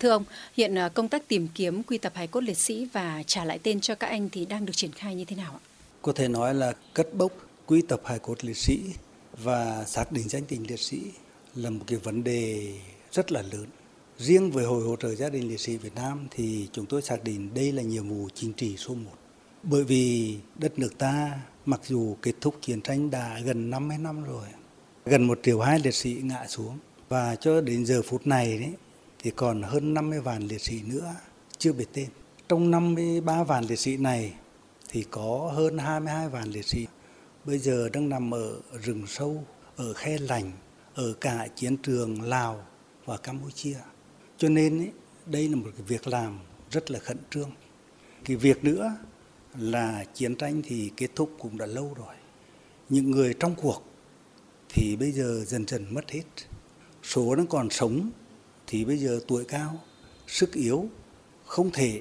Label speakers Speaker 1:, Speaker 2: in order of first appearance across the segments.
Speaker 1: Thưa ông, hiện ờ, công tác tìm kiếm quy tập hài cốt liệt sĩ và trả lại tên cho các anh thì đang được triển khai như thế nào ạ?
Speaker 2: Có thể nói là cất bốc quy tập hài cốt liệt sĩ và xác định danh tính liệt sĩ là một cái vấn đề rất là lớn. Riêng với Hội hỗ trợ gia đình liệt sĩ Việt Nam thì chúng tôi xác định đây là nhiệm vụ chính trị số 1. Bởi vì đất nước ta mặc dù kết thúc chiến tranh đã gần 50 năm rồi, gần một triệu hai liệt sĩ ngã xuống và cho đến giờ phút này đấy thì còn hơn 50 vạn liệt sĩ nữa chưa biết tên. Trong 53 vạn liệt sĩ này thì có hơn 22 vạn liệt sĩ bây giờ đang nằm ở rừng sâu, ở khe lành, ở cả chiến trường Lào và Campuchia. Cho nên ấy, đây là một cái việc làm rất là khẩn trương. Cái việc nữa là chiến tranh thì kết thúc cũng đã lâu rồi. Những người trong cuộc thì bây giờ dần dần mất hết. Số nó còn sống thì bây giờ tuổi cao, sức yếu, không thể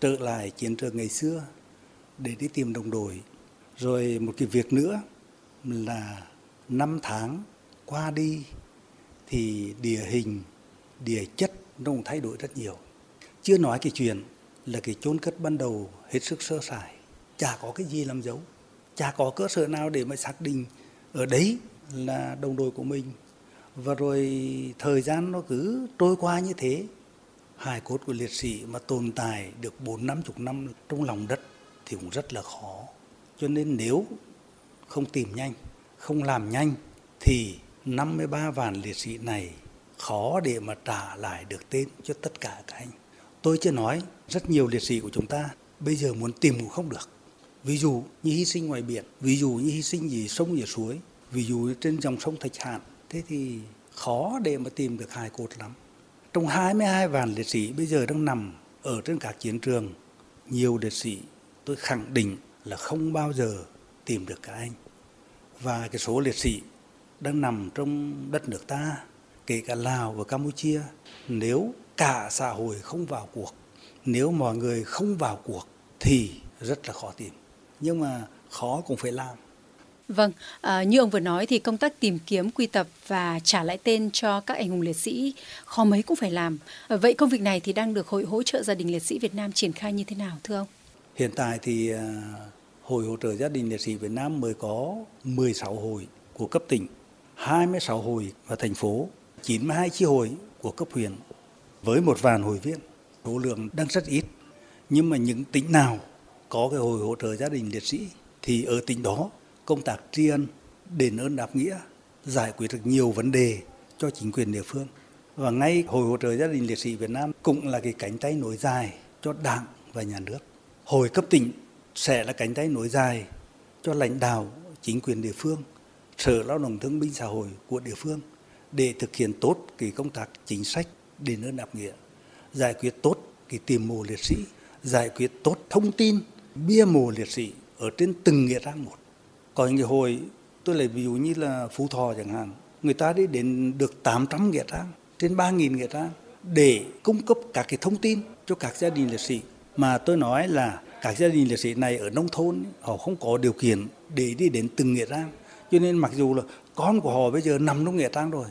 Speaker 2: trở lại chiến trường ngày xưa để đi tìm đồng đội. Rồi một cái việc nữa là năm tháng qua đi thì địa hình, địa chất nó cũng thay đổi rất nhiều. Chưa nói cái chuyện là cái chôn cất ban đầu hết sức sơ sài, chả có cái gì làm dấu, chả có cơ sở nào để mà xác định ở đấy là đồng đội của mình. Và rồi thời gian nó cứ trôi qua như thế, hài cốt của liệt sĩ mà tồn tại được bốn năm chục năm trong lòng đất thì cũng rất là khó. Cho nên nếu không tìm nhanh, không làm nhanh thì 53 vạn liệt sĩ này khó để mà trả lại được tên cho tất cả các anh. Tôi chưa nói rất nhiều liệt sĩ của chúng ta bây giờ muốn tìm cũng không được. Ví dụ như hy sinh ngoài biển, ví dụ như hy sinh gì sông gì suối, ví dụ trên dòng sông Thạch Hạn, thế thì khó để mà tìm được hài cốt lắm. Trong 22 vạn liệt sĩ bây giờ đang nằm ở trên các chiến trường, nhiều liệt sĩ tôi khẳng định là không bao giờ tìm được các anh. Và cái số liệt sĩ đang nằm trong đất nước ta, kể cả Lào và Campuchia, nếu cả xã hội không vào cuộc, nếu mọi người không vào cuộc thì rất là khó tìm. Nhưng mà khó cũng phải làm.
Speaker 1: Vâng, à, như ông vừa nói thì công tác tìm kiếm, quy tập và trả lại tên cho các anh hùng liệt sĩ khó mấy cũng phải làm. À, vậy công việc này thì đang được Hội hỗ trợ gia đình liệt sĩ Việt Nam triển khai như thế nào thưa ông?
Speaker 2: Hiện tại thì à, Hội hỗ trợ gia đình liệt sĩ Việt Nam mới có 16 hội của cấp tỉnh, 26 hội và thành phố, 92 chi hội của cấp huyện với một vạn hội viên. Số lượng đang rất ít. Nhưng mà những tỉnh nào có cái hội hỗ trợ gia đình liệt sĩ thì ở tỉnh đó công tác tri ân, đền ơn đáp nghĩa, giải quyết được nhiều vấn đề cho chính quyền địa phương. Và ngay Hội hỗ trợ gia đình liệt sĩ Việt Nam cũng là cái cánh tay nối dài cho Đảng và nhà nước. Hội cấp tỉnh sẽ là cánh tay nối dài cho lãnh đạo chính quyền địa phương, sở lao động thương binh xã hội của địa phương để thực hiện tốt cái công tác chính sách đền ơn đáp nghĩa, giải quyết tốt cái tìm mộ liệt sĩ, giải quyết tốt thông tin bia mộ liệt sĩ ở trên từng nghĩa trang một. Có những cái hồi tôi lấy ví dụ như là Phú Thọ chẳng hạn, người ta đi đến được 800 nghĩa trang, trên 3.000 nghĩa trang để cung cấp các cái thông tin cho các gia đình liệt sĩ. Mà tôi nói là các gia đình liệt sĩ này ở nông thôn họ không có điều kiện để đi đến từng nghĩa trang. Cho nên mặc dù là con của họ bây giờ nằm trong nghĩa trang rồi,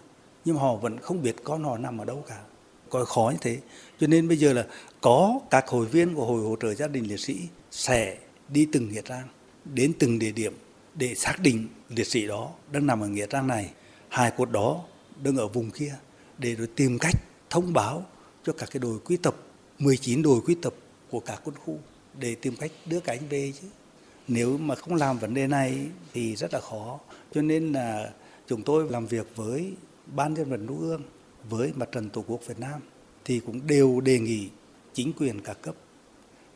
Speaker 2: nhưng họ vẫn không biết con họ nằm ở đâu cả. Có khó như thế. Cho nên bây giờ là có các hội viên của Hội hỗ trợ gia đình liệt sĩ sẽ đi từng nghĩa trang, đến từng địa điểm để xác định liệt sĩ đó đang nằm ở nghĩa trang này, hài cốt đó đang ở vùng kia để rồi tìm cách thông báo cho các cái đội quy tập 19 đội quy tập của các quân khu để tìm cách đưa các anh về chứ. Nếu mà không làm vấn đề này thì rất là khó. Cho nên là chúng tôi làm việc với Ban dân vận Trung ương, với Mặt trận Tổ quốc Việt Nam thì cũng đều đề nghị chính quyền các cấp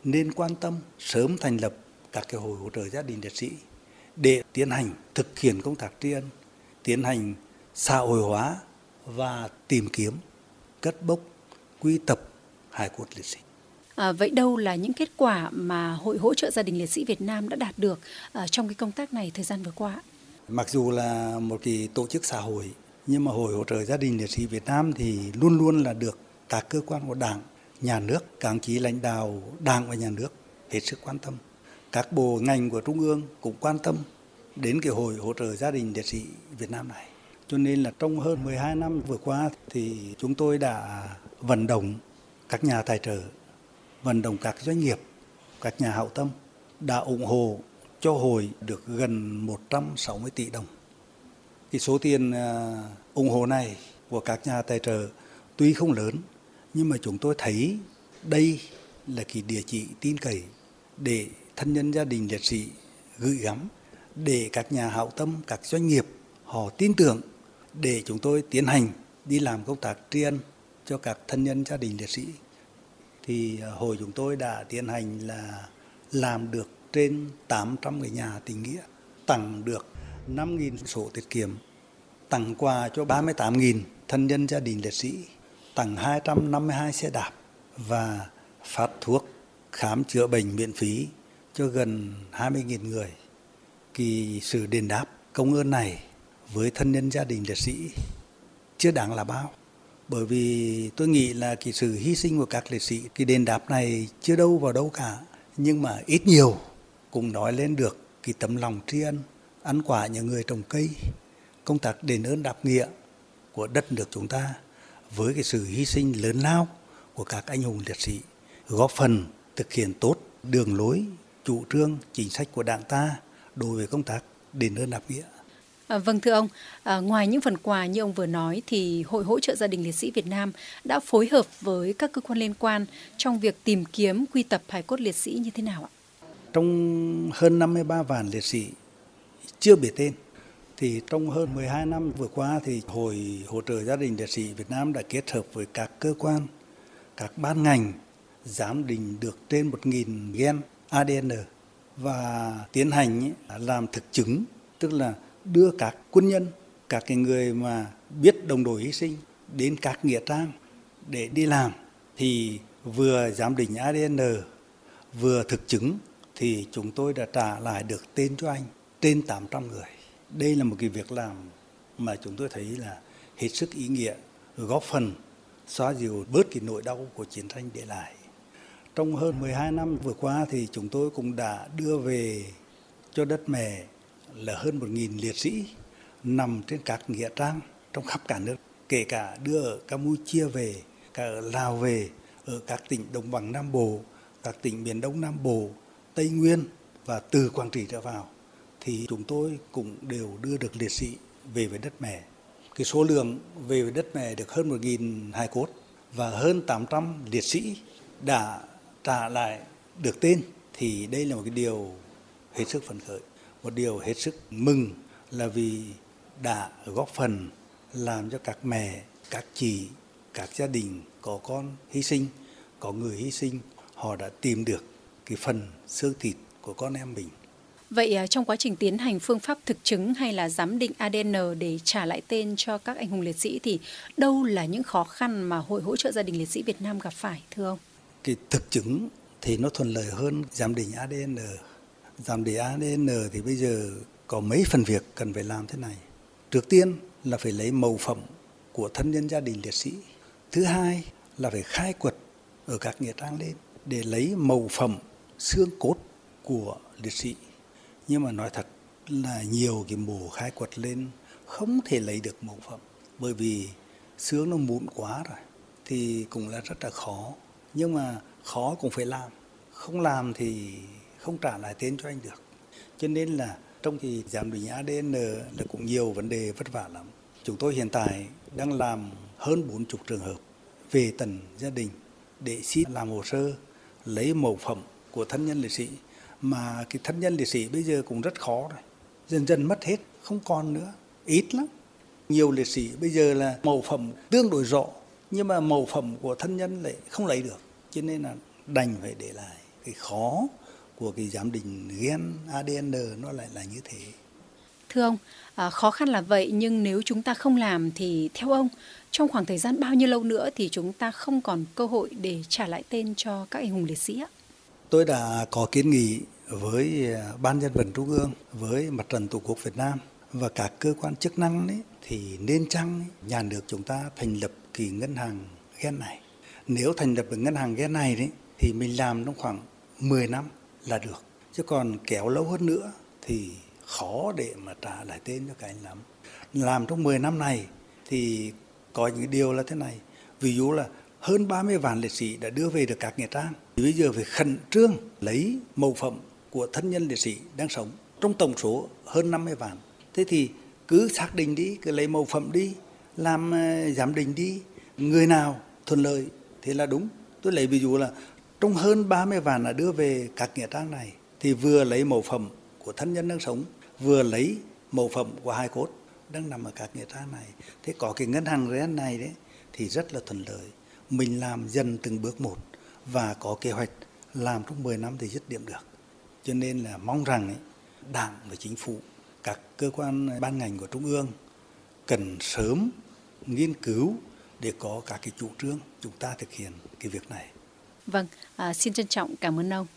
Speaker 2: nên quan tâm sớm thành lập các cái hội hỗ trợ gia đình liệt sĩ để tiến hành thực hiện công tác tri ân, tiến hành xã hội hóa và tìm kiếm, cất bốc, quy tập hài cốt liệt sĩ.
Speaker 1: À, vậy đâu là những kết quả mà Hội hỗ trợ gia đình liệt sĩ Việt Nam đã đạt được à, trong cái công tác này thời gian vừa qua?
Speaker 2: Mặc dù là một cái tổ chức xã hội nhưng mà Hội hỗ trợ gia đình liệt sĩ Việt Nam thì luôn luôn là được các cơ quan của Đảng, nhà nước, các chí lãnh đạo Đảng và nhà nước hết sức quan tâm các bộ ngành của trung ương cũng quan tâm đến cái hội hỗ trợ gia đình liệt sĩ Việt Nam này. Cho nên là trong hơn 12 năm vừa qua thì chúng tôi đã vận động các nhà tài trợ, vận động các doanh nghiệp, các nhà hảo tâm đã ủng hộ cho hội được gần 160 tỷ đồng. Cái số tiền à, ủng hộ này của các nhà tài trợ tuy không lớn nhưng mà chúng tôi thấy đây là cái địa chỉ tin cậy để thân nhân gia đình liệt sĩ gửi gắm để các nhà hảo tâm, các doanh nghiệp họ tin tưởng để chúng tôi tiến hành đi làm công tác tri ân cho các thân nhân gia đình liệt sĩ. Thì à, hội chúng tôi đã tiến hành là làm được trên 800 người nhà tình nghĩa, tặng được 5.000 sổ tiết kiệm, tặng quà cho 38.000 thân nhân gia đình liệt sĩ, tặng 252 xe đạp và phát thuốc khám chữa bệnh miễn phí cho gần 20.000 người. Kỳ sự đền đáp công ơn này với thân nhân gia đình liệt sĩ chưa đáng là bao. Bởi vì tôi nghĩ là cái sự hy sinh của các liệt sĩ, cái đền đáp này chưa đâu vào đâu cả. Nhưng mà ít nhiều cũng nói lên được cái tấm lòng tri ân, ăn quả những người trồng cây, công tác đền ơn đáp nghĩa của đất nước chúng ta với cái sự hy sinh lớn lao của các anh hùng liệt sĩ góp phần thực hiện tốt đường lối chủ trương chính sách của đảng ta đối với công tác đền ơn đáp nghĩa
Speaker 1: À, vâng thưa ông, à, ngoài những phần quà như ông vừa nói thì Hội hỗ trợ gia đình liệt sĩ Việt Nam đã phối hợp với các cơ quan liên quan trong việc tìm kiếm quy tập hài cốt liệt sĩ như thế nào ạ?
Speaker 2: Trong hơn 53 vạn liệt sĩ chưa biết tên thì trong hơn 12 năm vừa qua thì Hội hỗ trợ gia đình liệt sĩ Việt Nam đã kết hợp với các cơ quan, các ban ngành giám định được trên 1.000 gen ADN và tiến hành làm thực chứng, tức là đưa các quân nhân, các cái người mà biết đồng đội hy sinh đến các nghĩa trang để đi làm thì vừa giám định ADN vừa thực chứng thì chúng tôi đã trả lại được tên cho anh trên 800 người. Đây là một cái việc làm mà chúng tôi thấy là hết sức ý nghĩa, góp phần xóa dịu bớt cái nỗi đau của chiến tranh để lại. Trong hơn 12 năm vừa qua thì chúng tôi cũng đã đưa về cho đất mẹ là hơn 1.000 liệt sĩ nằm trên các nghĩa trang trong khắp cả nước, kể cả đưa ở Campuchia về, cả ở Lào về, ở các tỉnh Đồng bằng Nam Bộ, các tỉnh miền Đông Nam Bộ, Tây Nguyên và từ Quảng Trị trở vào thì chúng tôi cũng đều đưa được liệt sĩ về với đất mẹ. Cái số lượng về với đất mẹ được hơn 1.000 hài cốt và hơn 800 liệt sĩ đã trả lại được tên thì đây là một cái điều hết sức phấn khởi một điều hết sức mừng là vì đã góp phần làm cho các mẹ, các chị, các gia đình có con hy sinh, có người hy sinh, họ đã tìm được cái phần xương thịt của con em mình
Speaker 1: Vậy à, trong quá trình tiến hành phương pháp thực chứng hay là giám định ADN để trả lại tên cho các anh hùng liệt sĩ thì đâu là những khó khăn mà Hội hỗ trợ gia đình liệt sĩ Việt Nam gặp phải, thưa ông?
Speaker 2: Cái thực chứng thì nó thuận lợi hơn giám định ADN. Giám định ADN thì bây giờ có mấy phần việc cần phải làm thế này. Trước tiên là phải lấy màu phẩm của thân nhân gia đình liệt sĩ. Thứ hai là phải khai quật ở các nghĩa trang lên để lấy màu phẩm xương cốt của liệt sĩ nhưng mà nói thật là nhiều cái mổ khai quật lên không thể lấy được mẫu phẩm, bởi vì xương nó mụn quá rồi, thì cũng là rất là khó nhưng mà khó cũng phải làm. Không làm thì không trả lại tiền cho anh được. Cho nên là trong thì giám định ADN là cũng nhiều vấn đề vất vả lắm. Chúng tôi hiện tại đang làm hơn 40 trường hợp về tận gia đình để xin làm hồ sơ, lấy mẫu phẩm của thân nhân liệt sĩ. Mà cái thân nhân liệt sĩ bây giờ cũng rất khó rồi. Dần dần mất hết, không còn nữa. Ít lắm. Nhiều liệt sĩ bây giờ là mẫu phẩm tương đối rõ nhưng mà màu phẩm của thân nhân lại không lấy được cho nên là đành phải để lại cái khó của cái giám định gen ADN nó lại là như thế.
Speaker 1: Thưa ông, à, khó khăn là vậy nhưng nếu chúng ta không làm thì theo ông trong khoảng thời gian bao nhiêu lâu nữa thì chúng ta không còn cơ hội để trả lại tên cho các anh hùng liệt sĩ ạ?
Speaker 2: Tôi đã có kiến nghị với à, Ban dân vận Trung ương, với Mặt trận Tổ quốc Việt Nam và các cơ quan chức năng ấy, thì nên chăng nhà nước chúng ta thành lập kỳ ngân hàng gen này. Nếu thành lập được ngân hàng gen này đấy, thì mình làm trong khoảng 10 năm là được. Chứ còn kéo lâu hơn nữa thì khó để mà trả lại tên cho các anh lắm. Làm trong 10 năm này thì có những điều là thế này. Ví dụ là hơn 30 vạn liệt sĩ đã đưa về được các nghĩa trang. Bây giờ phải khẩn trương lấy mẫu phẩm của thân nhân liệt sĩ đang sống trong tổng số hơn 50 vạn. Thế thì cứ xác định đi, cứ lấy mẫu phẩm đi, làm ờ, giám định đi, người nào thuận lợi thì là đúng. Tôi lấy ví dụ là trong hơn 30 vạn đã đưa về các nghĩa trang này thì vừa lấy mẫu phẩm của thân nhân đang sống, vừa lấy mẫu phẩm của hai cốt đang nằm ở các nghĩa trang này. Thế có cái ngân hàng RN này đấy thì rất là thuận lợi. Mình làm dần từng bước một và có kế hoạch làm trong 10 năm thì dứt điểm được. Cho nên là mong rằng ấy, Đảng và Chính phủ, các cơ quan ban ngành của Trung ương cần sớm nghiên cứu để có các cái chủ trương chúng ta thực hiện cái việc này.
Speaker 1: Vâng, à, xin trân trọng cảm ơn ông.